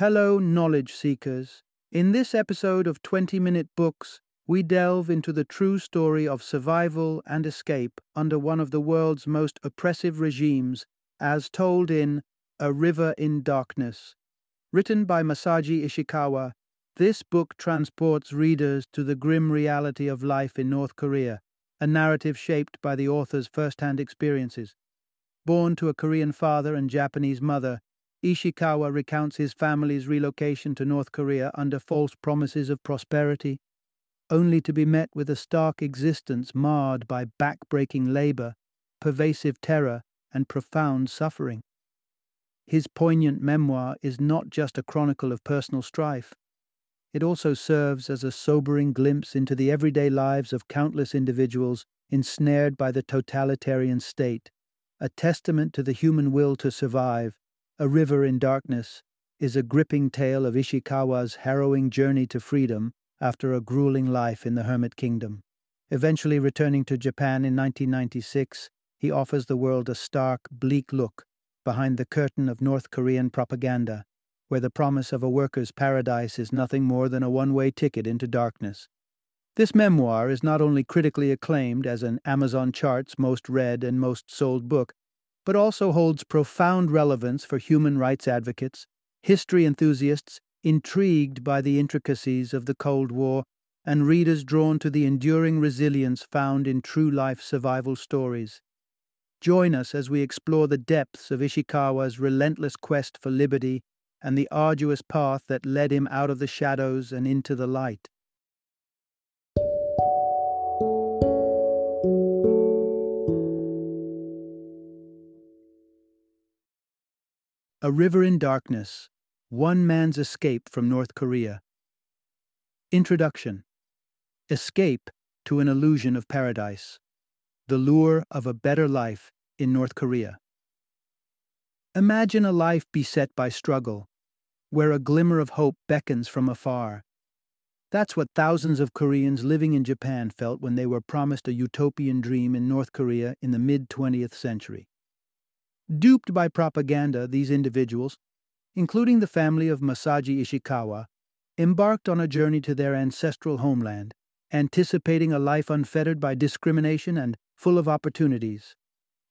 Hello, knowledge seekers. In this episode of 20 Minute Books, we delve into the true story of survival and escape under one of the world's most oppressive regimes, as told in A River in Darkness. Written by Masaji Ishikawa, this book transports readers to the grim reality of life in North Korea, a narrative shaped by the author's first hand experiences. Born to a Korean father and Japanese mother, Ishikawa recounts his family's relocation to North Korea under false promises of prosperity, only to be met with a stark existence marred by back-breaking labor, pervasive terror, and profound suffering. His poignant memoir is not just a chronicle of personal strife. It also serves as a sobering glimpse into the everyday lives of countless individuals ensnared by the totalitarian state, a testament to the human will to survive a River in Darkness is a gripping tale of Ishikawa's harrowing journey to freedom after a grueling life in the Hermit Kingdom. Eventually returning to Japan in 1996, he offers the world a stark, bleak look behind the curtain of North Korean propaganda, where the promise of a worker's paradise is nothing more than a one way ticket into darkness. This memoir is not only critically acclaimed as an Amazon Charts most read and most sold book, but also holds profound relevance for human rights advocates, history enthusiasts intrigued by the intricacies of the Cold War, and readers drawn to the enduring resilience found in true life survival stories. Join us as we explore the depths of Ishikawa's relentless quest for liberty and the arduous path that led him out of the shadows and into the light. A River in Darkness One Man's Escape from North Korea. Introduction Escape to an Illusion of Paradise. The Lure of a Better Life in North Korea. Imagine a life beset by struggle, where a glimmer of hope beckons from afar. That's what thousands of Koreans living in Japan felt when they were promised a utopian dream in North Korea in the mid 20th century. Duped by propaganda, these individuals, including the family of Masaji Ishikawa, embarked on a journey to their ancestral homeland, anticipating a life unfettered by discrimination and full of opportunities.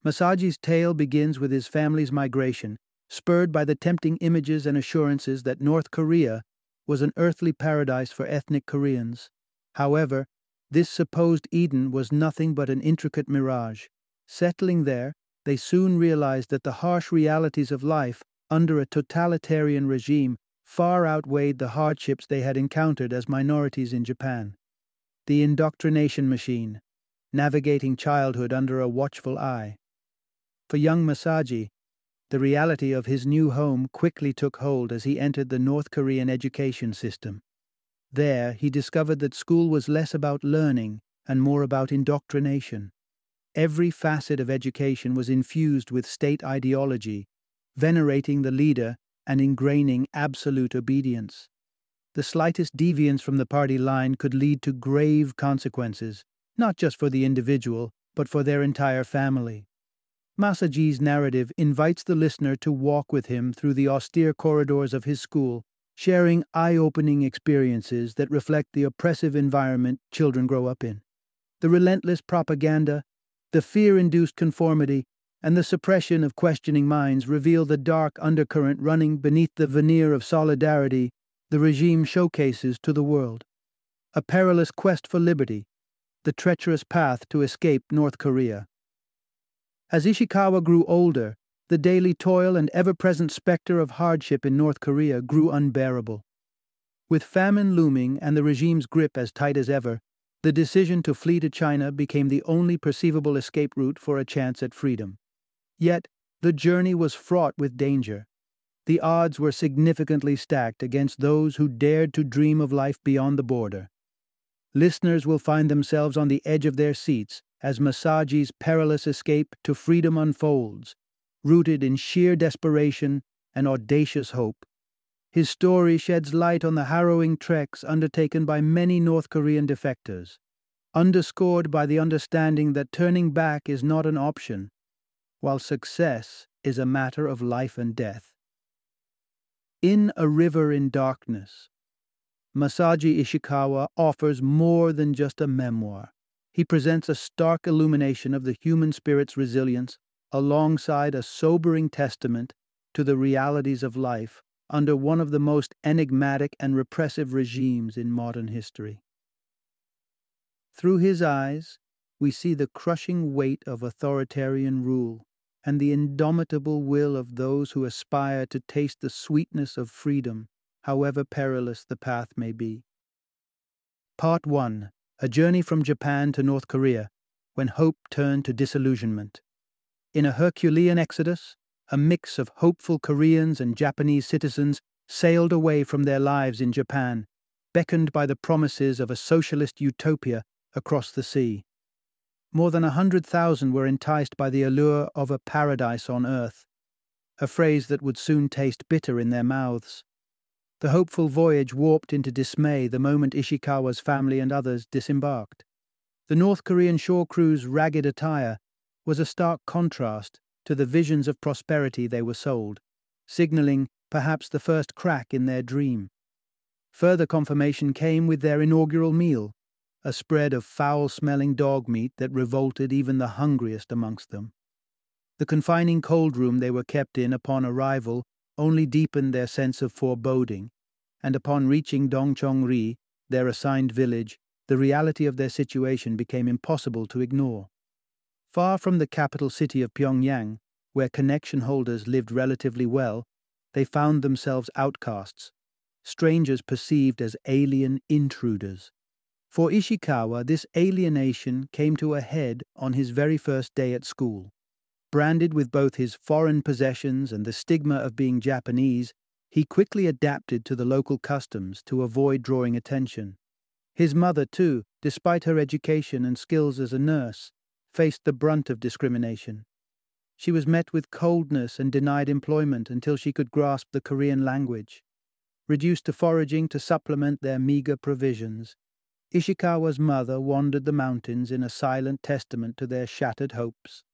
Masaji's tale begins with his family's migration, spurred by the tempting images and assurances that North Korea was an earthly paradise for ethnic Koreans. However, this supposed Eden was nothing but an intricate mirage. Settling there, they soon realized that the harsh realities of life under a totalitarian regime far outweighed the hardships they had encountered as minorities in Japan. The indoctrination machine, navigating childhood under a watchful eye. For young Masaji, the reality of his new home quickly took hold as he entered the North Korean education system. There, he discovered that school was less about learning and more about indoctrination. Every facet of education was infused with state ideology, venerating the leader and ingraining absolute obedience. The slightest deviance from the party line could lead to grave consequences, not just for the individual, but for their entire family. Masaji's narrative invites the listener to walk with him through the austere corridors of his school, sharing eye opening experiences that reflect the oppressive environment children grow up in. The relentless propaganda, the fear induced conformity and the suppression of questioning minds reveal the dark undercurrent running beneath the veneer of solidarity the regime showcases to the world. A perilous quest for liberty, the treacherous path to escape North Korea. As Ishikawa grew older, the daily toil and ever present specter of hardship in North Korea grew unbearable. With famine looming and the regime's grip as tight as ever, the decision to flee to China became the only perceivable escape route for a chance at freedom. Yet, the journey was fraught with danger. The odds were significantly stacked against those who dared to dream of life beyond the border. Listeners will find themselves on the edge of their seats as Masaji's perilous escape to freedom unfolds, rooted in sheer desperation and audacious hope. His story sheds light on the harrowing treks undertaken by many North Korean defectors, underscored by the understanding that turning back is not an option, while success is a matter of life and death. In a River in Darkness. Masaji Ishikawa offers more than just a memoir. He presents a stark illumination of the human spirit's resilience alongside a sobering testament to the realities of life under one of the most enigmatic and repressive regimes in modern history. Through his eyes, we see the crushing weight of authoritarian rule and the indomitable will of those who aspire to taste the sweetness of freedom, however perilous the path may be. Part 1 A Journey from Japan to North Korea, when hope turned to disillusionment. In a Herculean exodus, a mix of hopeful Koreans and Japanese citizens sailed away from their lives in Japan, beckoned by the promises of a socialist utopia across the sea. More than a hundred thousand were enticed by the allure of a paradise on earth, a phrase that would soon taste bitter in their mouths. The hopeful voyage warped into dismay the moment Ishikawa's family and others disembarked. The North Korean shore crew's ragged attire was a stark contrast to the visions of prosperity they were sold, signaling perhaps the first crack in their dream. Further confirmation came with their inaugural meal, a spread of foul smelling dog meat that revolted even the hungriest amongst them. The confining cold room they were kept in upon arrival only deepened their sense of foreboding, and upon reaching Dongchong-ri, their assigned village, the reality of their situation became impossible to ignore. Far from the capital city of Pyongyang, where connection holders lived relatively well, they found themselves outcasts, strangers perceived as alien intruders. For Ishikawa, this alienation came to a head on his very first day at school. Branded with both his foreign possessions and the stigma of being Japanese, he quickly adapted to the local customs to avoid drawing attention. His mother, too, despite her education and skills as a nurse, faced the brunt of discrimination. She was met with coldness and denied employment until she could grasp the Korean language. Reduced to foraging to supplement their meager provisions, Ishikawa's mother wandered the mountains in a silent testament to their shattered hopes.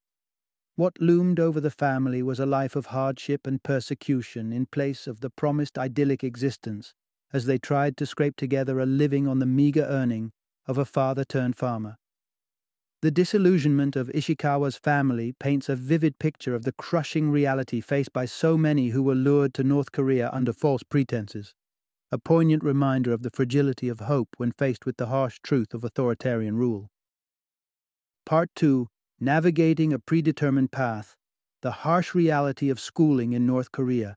What loomed over the family was a life of hardship and persecution in place of the promised idyllic existence as they tried to scrape together a living on the meager earning of a father turned farmer. The disillusionment of Ishikawa's family paints a vivid picture of the crushing reality faced by so many who were lured to North Korea under false pretenses a poignant reminder of the fragility of hope when faced with the harsh truth of authoritarian rule. Part 2 Navigating a Predetermined Path The Harsh Reality of Schooling in North Korea.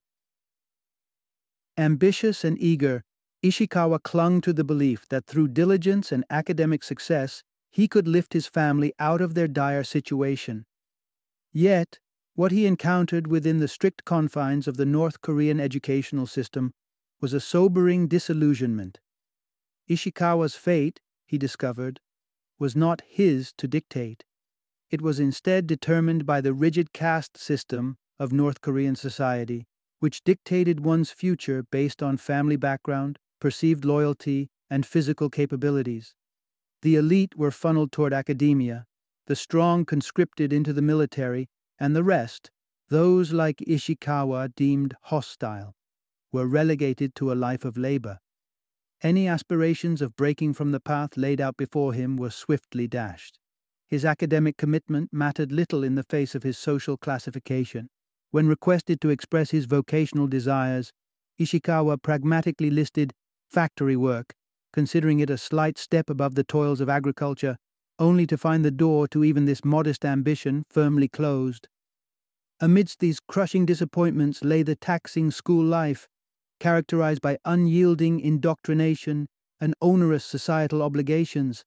Ambitious and eager, Ishikawa clung to the belief that through diligence and academic success, he could lift his family out of their dire situation. Yet, what he encountered within the strict confines of the North Korean educational system was a sobering disillusionment. Ishikawa's fate, he discovered, was not his to dictate. It was instead determined by the rigid caste system of North Korean society, which dictated one's future based on family background, perceived loyalty, and physical capabilities. The elite were funneled toward academia, the strong conscripted into the military, and the rest, those like Ishikawa deemed hostile, were relegated to a life of labor. Any aspirations of breaking from the path laid out before him were swiftly dashed. His academic commitment mattered little in the face of his social classification. When requested to express his vocational desires, Ishikawa pragmatically listed factory work, considering it a slight step above the toils of agriculture, only to find the door to even this modest ambition firmly closed. Amidst these crushing disappointments lay the taxing school life, characterized by unyielding indoctrination and onerous societal obligations.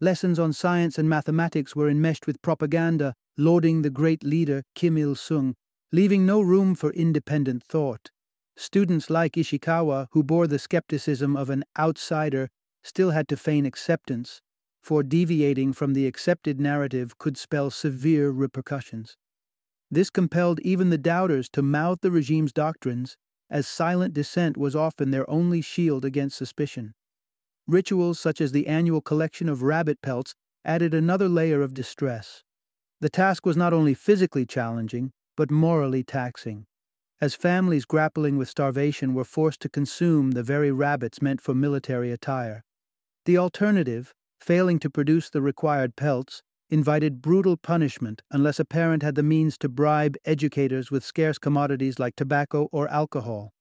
Lessons on science and mathematics were enmeshed with propaganda lauding the great leader Kim Il sung, leaving no room for independent thought. Students like Ishikawa, who bore the skepticism of an outsider, still had to feign acceptance, for deviating from the accepted narrative could spell severe repercussions. This compelled even the doubters to mouth the regime's doctrines as silent dissent was often their only shield against suspicion. Rituals such as the annual collection of rabbit pelts added another layer of distress. The task was not only physically challenging, but morally taxing. As families grappling with starvation were forced to consume the very rabbits meant for military attire. The alternative, failing to produce the required pelts, invited brutal punishment unless a parent had the means to bribe educators with scarce commodities like tobacco or alcohol.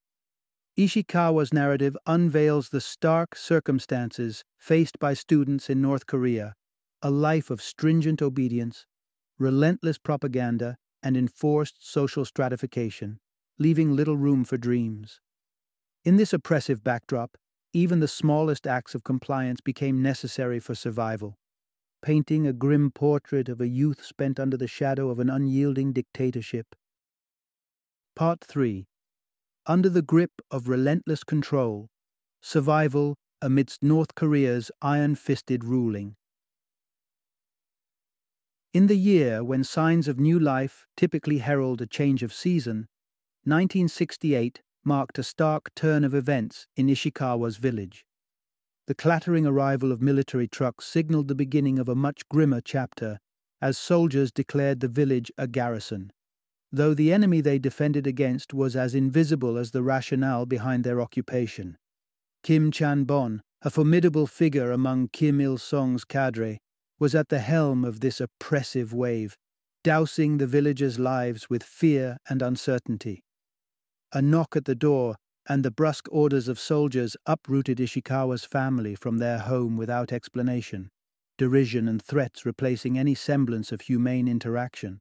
Ishikawa's narrative unveils the stark circumstances faced by students in North Korea a life of stringent obedience, relentless propaganda, and enforced social stratification, leaving little room for dreams. In this oppressive backdrop, even the smallest acts of compliance became necessary for survival, painting a grim portrait of a youth spent under the shadow of an unyielding dictatorship. Part 3 Under the grip of relentless control, survival amidst North Korea's iron fisted ruling. In the year when signs of new life typically herald a change of season, 1968 marked a stark turn of events in Ishikawa's village. The clattering arrival of military trucks signaled the beginning of a much grimmer chapter as soldiers declared the village a garrison, though the enemy they defended against was as invisible as the rationale behind their occupation. Kim Chan Bon, a formidable figure among Kim Il sung's cadre, was at the helm of this oppressive wave, dousing the villagers' lives with fear and uncertainty. A knock at the door and the brusque orders of soldiers uprooted Ishikawa's family from their home without explanation, derision and threats replacing any semblance of humane interaction.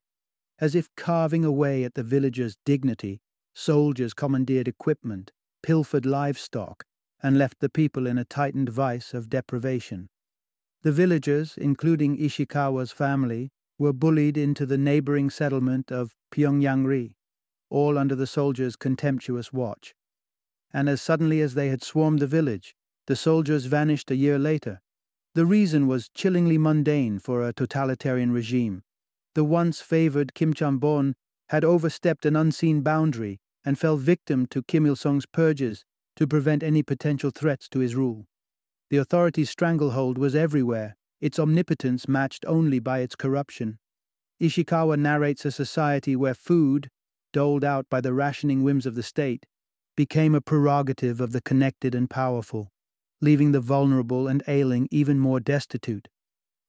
As if carving away at the villagers' dignity, soldiers commandeered equipment, pilfered livestock, and left the people in a tightened vice of deprivation. The villagers, including Ishikawa's family, were bullied into the neighboring settlement of Pyongyangri, all under the soldiers' contemptuous watch. And as suddenly as they had swarmed the village, the soldiers vanished a year later. The reason was chillingly mundane for a totalitarian regime. The once favored Kim Chan-bon had overstepped an unseen boundary and fell victim to Kim Il sung's purges to prevent any potential threats to his rule. The authorities' stranglehold was everywhere, its omnipotence matched only by its corruption. Ishikawa narrates a society where food, doled out by the rationing whims of the state, became a prerogative of the connected and powerful, leaving the vulnerable and ailing even more destitute.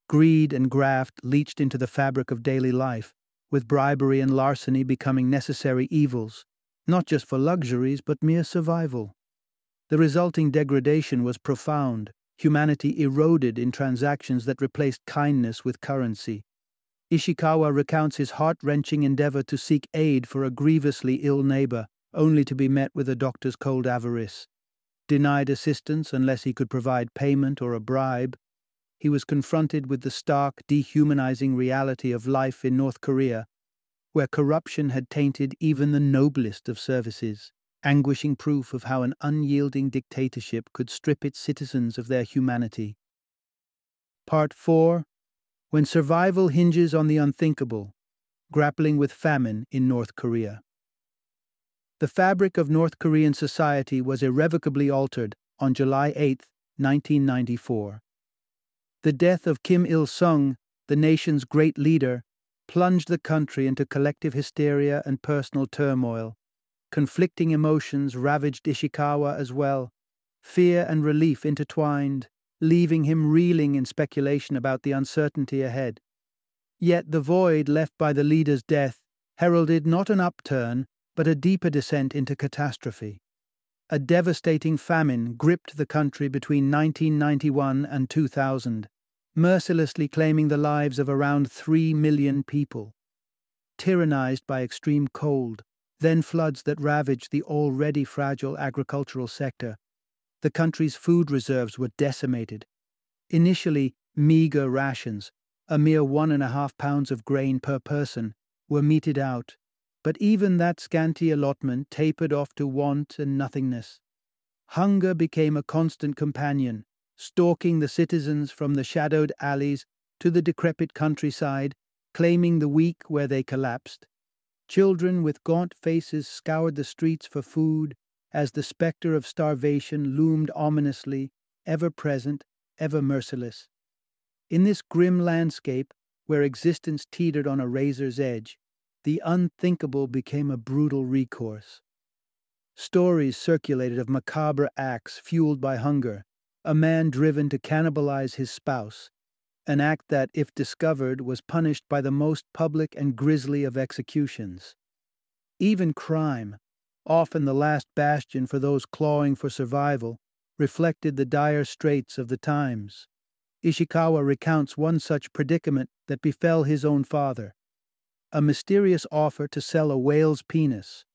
Greed and graft leached into the fabric of daily life, with bribery and larceny becoming necessary evils, not just for luxuries but mere survival. The resulting degradation was profound, humanity eroded in transactions that replaced kindness with currency. Ishikawa recounts his heart wrenching endeavor to seek aid for a grievously ill neighbor, only to be met with a doctor's cold avarice. Denied assistance unless he could provide payment or a bribe, he was confronted with the stark, dehumanizing reality of life in North Korea, where corruption had tainted even the noblest of services anguishing proof of how an unyielding dictatorship could strip its citizens of their humanity. Part 4 When Survival Hinges on the Unthinkable Grappling with Famine in North Korea. The fabric of North Korean society was irrevocably altered on July 8, 1994. The death of Kim Il sung, the nation's great leader, plunged the country into collective hysteria and personal turmoil. Conflicting emotions ravaged Ishikawa as well, fear and relief intertwined, leaving him reeling in speculation about the uncertainty ahead. Yet the void left by the leader's death heralded not an upturn, but a deeper descent into catastrophe. A devastating famine gripped the country between 1991 and 2000, mercilessly claiming the lives of around 3 million people. Tyrannized by extreme cold, then floods that ravaged the already fragile agricultural sector. The country's food reserves were decimated. Initially, meager rations, a mere one and a half pounds of grain per person, were meted out, but even that scanty allotment tapered off to want and nothingness. Hunger became a constant companion, stalking the citizens from the shadowed alleys to the decrepit countryside, claiming the weak where they collapsed. Children with gaunt faces scoured the streets for food as the specter of starvation loomed ominously, ever present, ever merciless. In this grim landscape, where existence teetered on a razor's edge, the unthinkable became a brutal recourse. Stories circulated of macabre acts fueled by hunger, a man driven to cannibalize his spouse, an act that, if discovered, was punished by the most public and grisly of executions. Even crime, often the last bastion for those clawing for survival, reflected the dire straits of the times. Ishikawa recounts one such predicament that befell his own father. A mysterious offer to sell a whale's penis,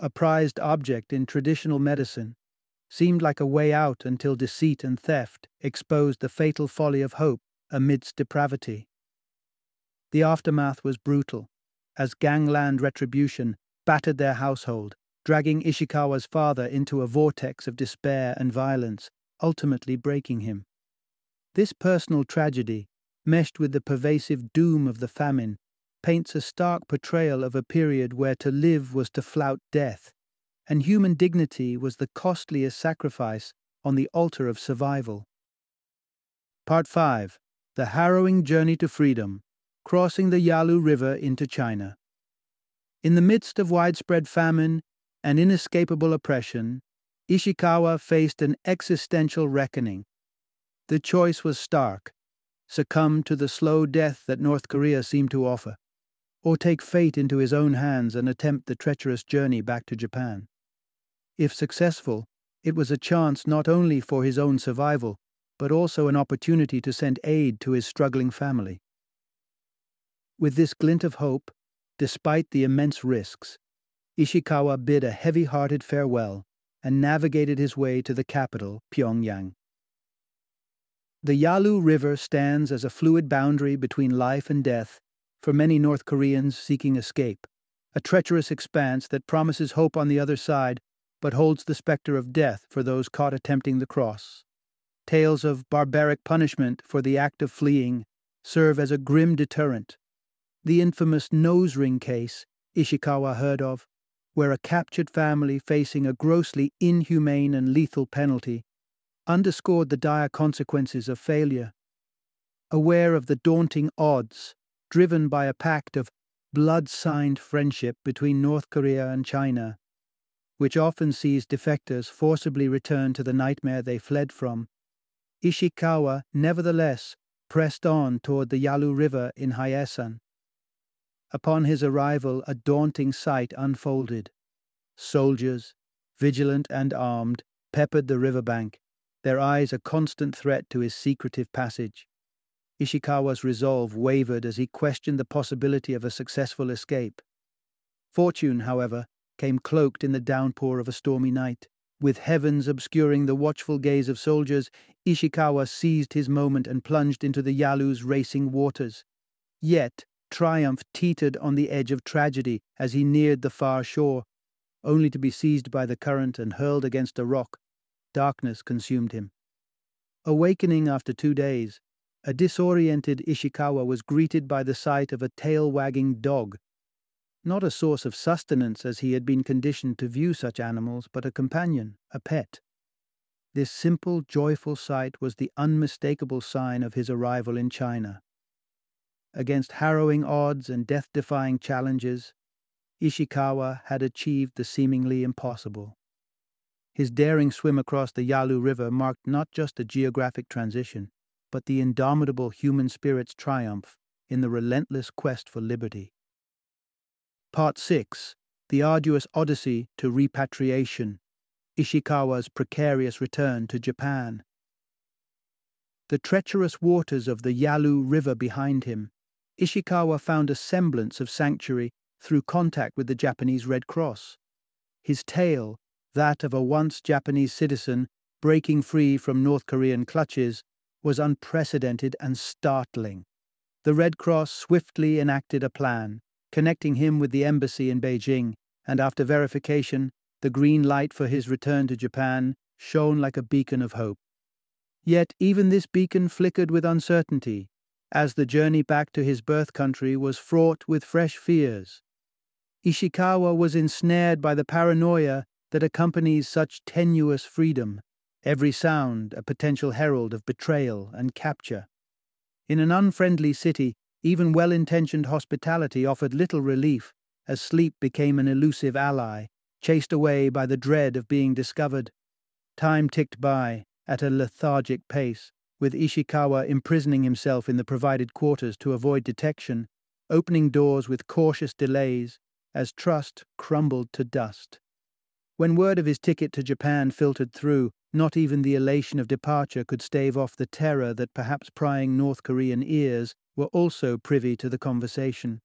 a prized object in traditional medicine, seemed like a way out until deceit and theft exposed the fatal folly of hope amidst depravity. The aftermath was brutal, as gangland retribution battered their household, dragging Ishikawa's father into a vortex of despair and violence, ultimately breaking him. This personal tragedy, meshed with the pervasive doom of the famine, paints a stark portrayal of a period where to live was to flout death, and human dignity was the costliest sacrifice on the altar of survival. Part 5 The Harrowing Journey to Freedom Crossing the Yalu River into China. In the midst of widespread famine and inescapable oppression, Ishikawa faced an existential reckoning. The choice was stark succumb to the slow death that North Korea seemed to offer, or take fate into his own hands and attempt the treacherous journey back to Japan. If successful, it was a chance not only for his own survival, but also an opportunity to send aid to his struggling family. With this glint of hope, despite the immense risks, Ishikawa bid a heavy hearted farewell and navigated his way to the capital, Pyongyang. The Yalu River stands as a fluid boundary between life and death for many North Koreans seeking escape, a treacherous expanse that promises hope on the other side but holds the specter of death for those caught attempting the cross. Tales of barbaric punishment for the act of fleeing serve as a grim deterrent. The infamous nose ring case Ishikawa heard of where a captured family facing a grossly inhumane and lethal penalty underscored the dire consequences of failure. Aware of the daunting odds, driven by a pact of blood signed friendship between North Korea and China, which often sees defectors forcibly return to the nightmare they fled from, Ishikawa nevertheless pressed on toward the Yalu River in Hyesan. Upon his arrival, a daunting sight unfolded. Soldiers, vigilant and armed, peppered the riverbank, their eyes a constant threat to his secretive passage. Ishikawa's resolve wavered as he questioned the possibility of a successful escape. Fortune, however, came cloaked in the downpour of a stormy night. With heavens obscuring the watchful gaze of soldiers, Ishikawa seized his moment and plunged into the Yalu's racing waters. Yet, triumph teetered on the edge of tragedy as he neared the far shore, only to be seized by the current and hurled against a rock. Darkness consumed him. Awakening after two days, a disoriented Ishikawa was greeted by the sight of a tail wagging dog. Not a source of sustenance as he had been conditioned to view such animals, but a companion, a pet. This simple, joyful sight was the unmistakable sign of his arrival in China. Against harrowing odds and death defying challenges, Ishikawa had achieved the seemingly impossible. His daring swim across the Yalu River marked not just a geographic transition, but the indomitable human spirit's triumph in the relentless quest for liberty. Part 6 The Arduous Odyssey to Repatriation Ishikawa's Precarious Return to Japan. The treacherous waters of the Yalu River behind him Ishikawa found a semblance of sanctuary through contact with the Japanese Red Cross. His tale, that of a once Japanese citizen breaking free from North Korean clutches, was unprecedented and startling. The Red Cross swiftly enacted a plan, connecting him with the embassy in Beijing, and after verification, the green light for his return to Japan shone like a beacon of hope. Yet even this beacon flickered with uncertainty, as the journey back to his birth country was fraught with fresh fears. Ishikawa was ensnared by the paranoia that accompanies such tenuous freedom, every sound a potential herald of betrayal and capture. In an unfriendly city, even well intentioned hospitality offered little relief, as sleep became an elusive ally, chased away by the dread of being discovered. Time ticked by at a lethargic pace, with Ishikawa imprisoning himself in the provided quarters to avoid detection, opening doors with cautious delays as trust crumbled to dust. When word of his ticket to Japan filtered through, not even the elation of departure could stave off the terror that perhaps prying North Korean ears were also privy to the conversation.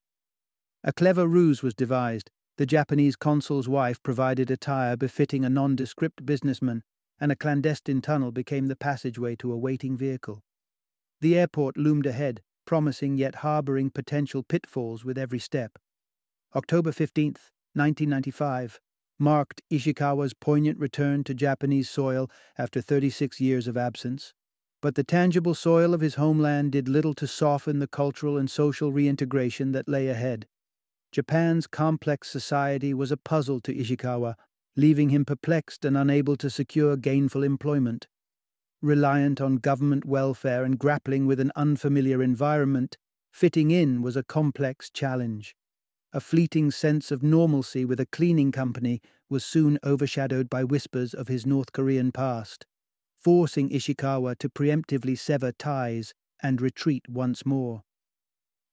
A clever ruse was devised. The Japanese consul's wife provided attire befitting a nondescript businessman, and a clandestine tunnel became the passageway to a waiting vehicle. The airport loomed ahead, promising yet harboring potential pitfalls with every step. October 15th, 1995, marked Ishikawa's poignant return to Japanese soil after 36 years of absence. But the tangible soil of his homeland did little to soften the cultural and social reintegration that lay ahead. Japan's complex society was a puzzle to Ishikawa, leaving him perplexed and unable to secure gainful employment. Reliant on government welfare and grappling with an unfamiliar environment, fitting in was a complex challenge. A fleeting sense of normalcy with a cleaning company was soon overshadowed by whispers of his North Korean past, forcing Ishikawa to preemptively sever ties and retreat once more.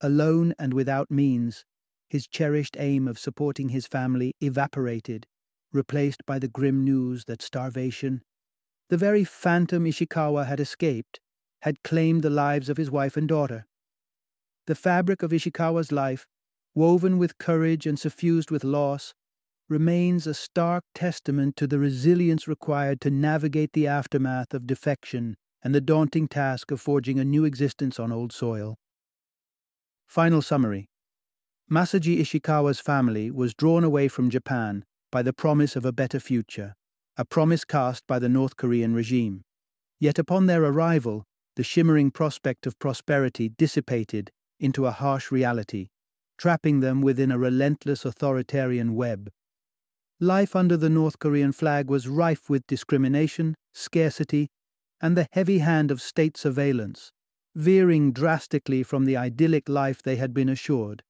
Alone and without means, his cherished aim of supporting his family evaporated, replaced by the grim news that starvation, the very phantom Ishikawa had escaped, had claimed the lives of his wife and daughter. The fabric of Ishikawa's life woven with courage and suffused with loss, remains a stark testament to the resilience required to navigate the aftermath of defection and the daunting task of forging a new existence on old soil. Final summary Masaji Ishikawa's family was drawn away from Japan by the promise of a better future, a promise cast by the North Korean regime. Yet upon their arrival, the shimmering prospect of prosperity dissipated into a harsh reality trapping them within a relentless authoritarian web. Life under the North Korean flag was rife with discrimination, scarcity, and the heavy hand of state surveillance, veering drastically from the idyllic life they had been assured.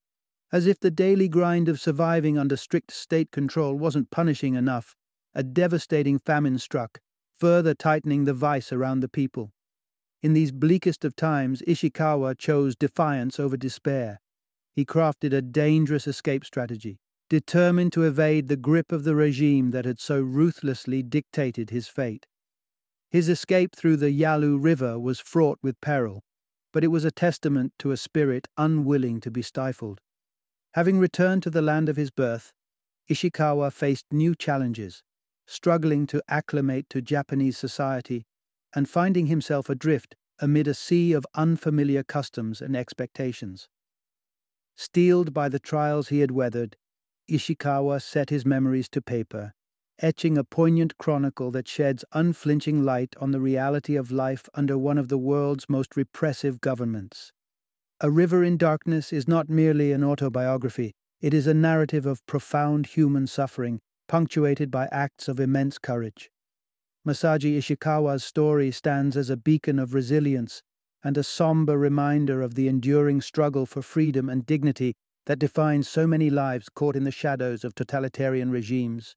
As if the daily grind of surviving under strict state control wasn't punishing enough, a devastating famine struck, further tightening the vice around the people. In these bleakest of times, Ishikawa chose defiance over despair, he crafted a dangerous escape strategy, determined to evade the grip of the regime that had so ruthlessly dictated his fate. His escape through the Yalu River was fraught with peril, but it was a testament to a spirit unwilling to be stifled. Having returned to the land of his birth, Ishikawa faced new challenges, struggling to acclimate to Japanese society and finding himself adrift amid a sea of unfamiliar customs and expectations. Steeled by the trials he had weathered, Ishikawa set his memories to paper, etching a poignant chronicle that sheds unflinching light on the reality of life under one of the world's most repressive governments. A River in Darkness is not merely an autobiography, it is a narrative of profound human suffering, punctuated by acts of immense courage. Masaji Ishikawa's story stands as a beacon of resilience and a somber reminder of the enduring struggle for freedom and dignity that defines so many lives caught in the shadows of totalitarian regimes.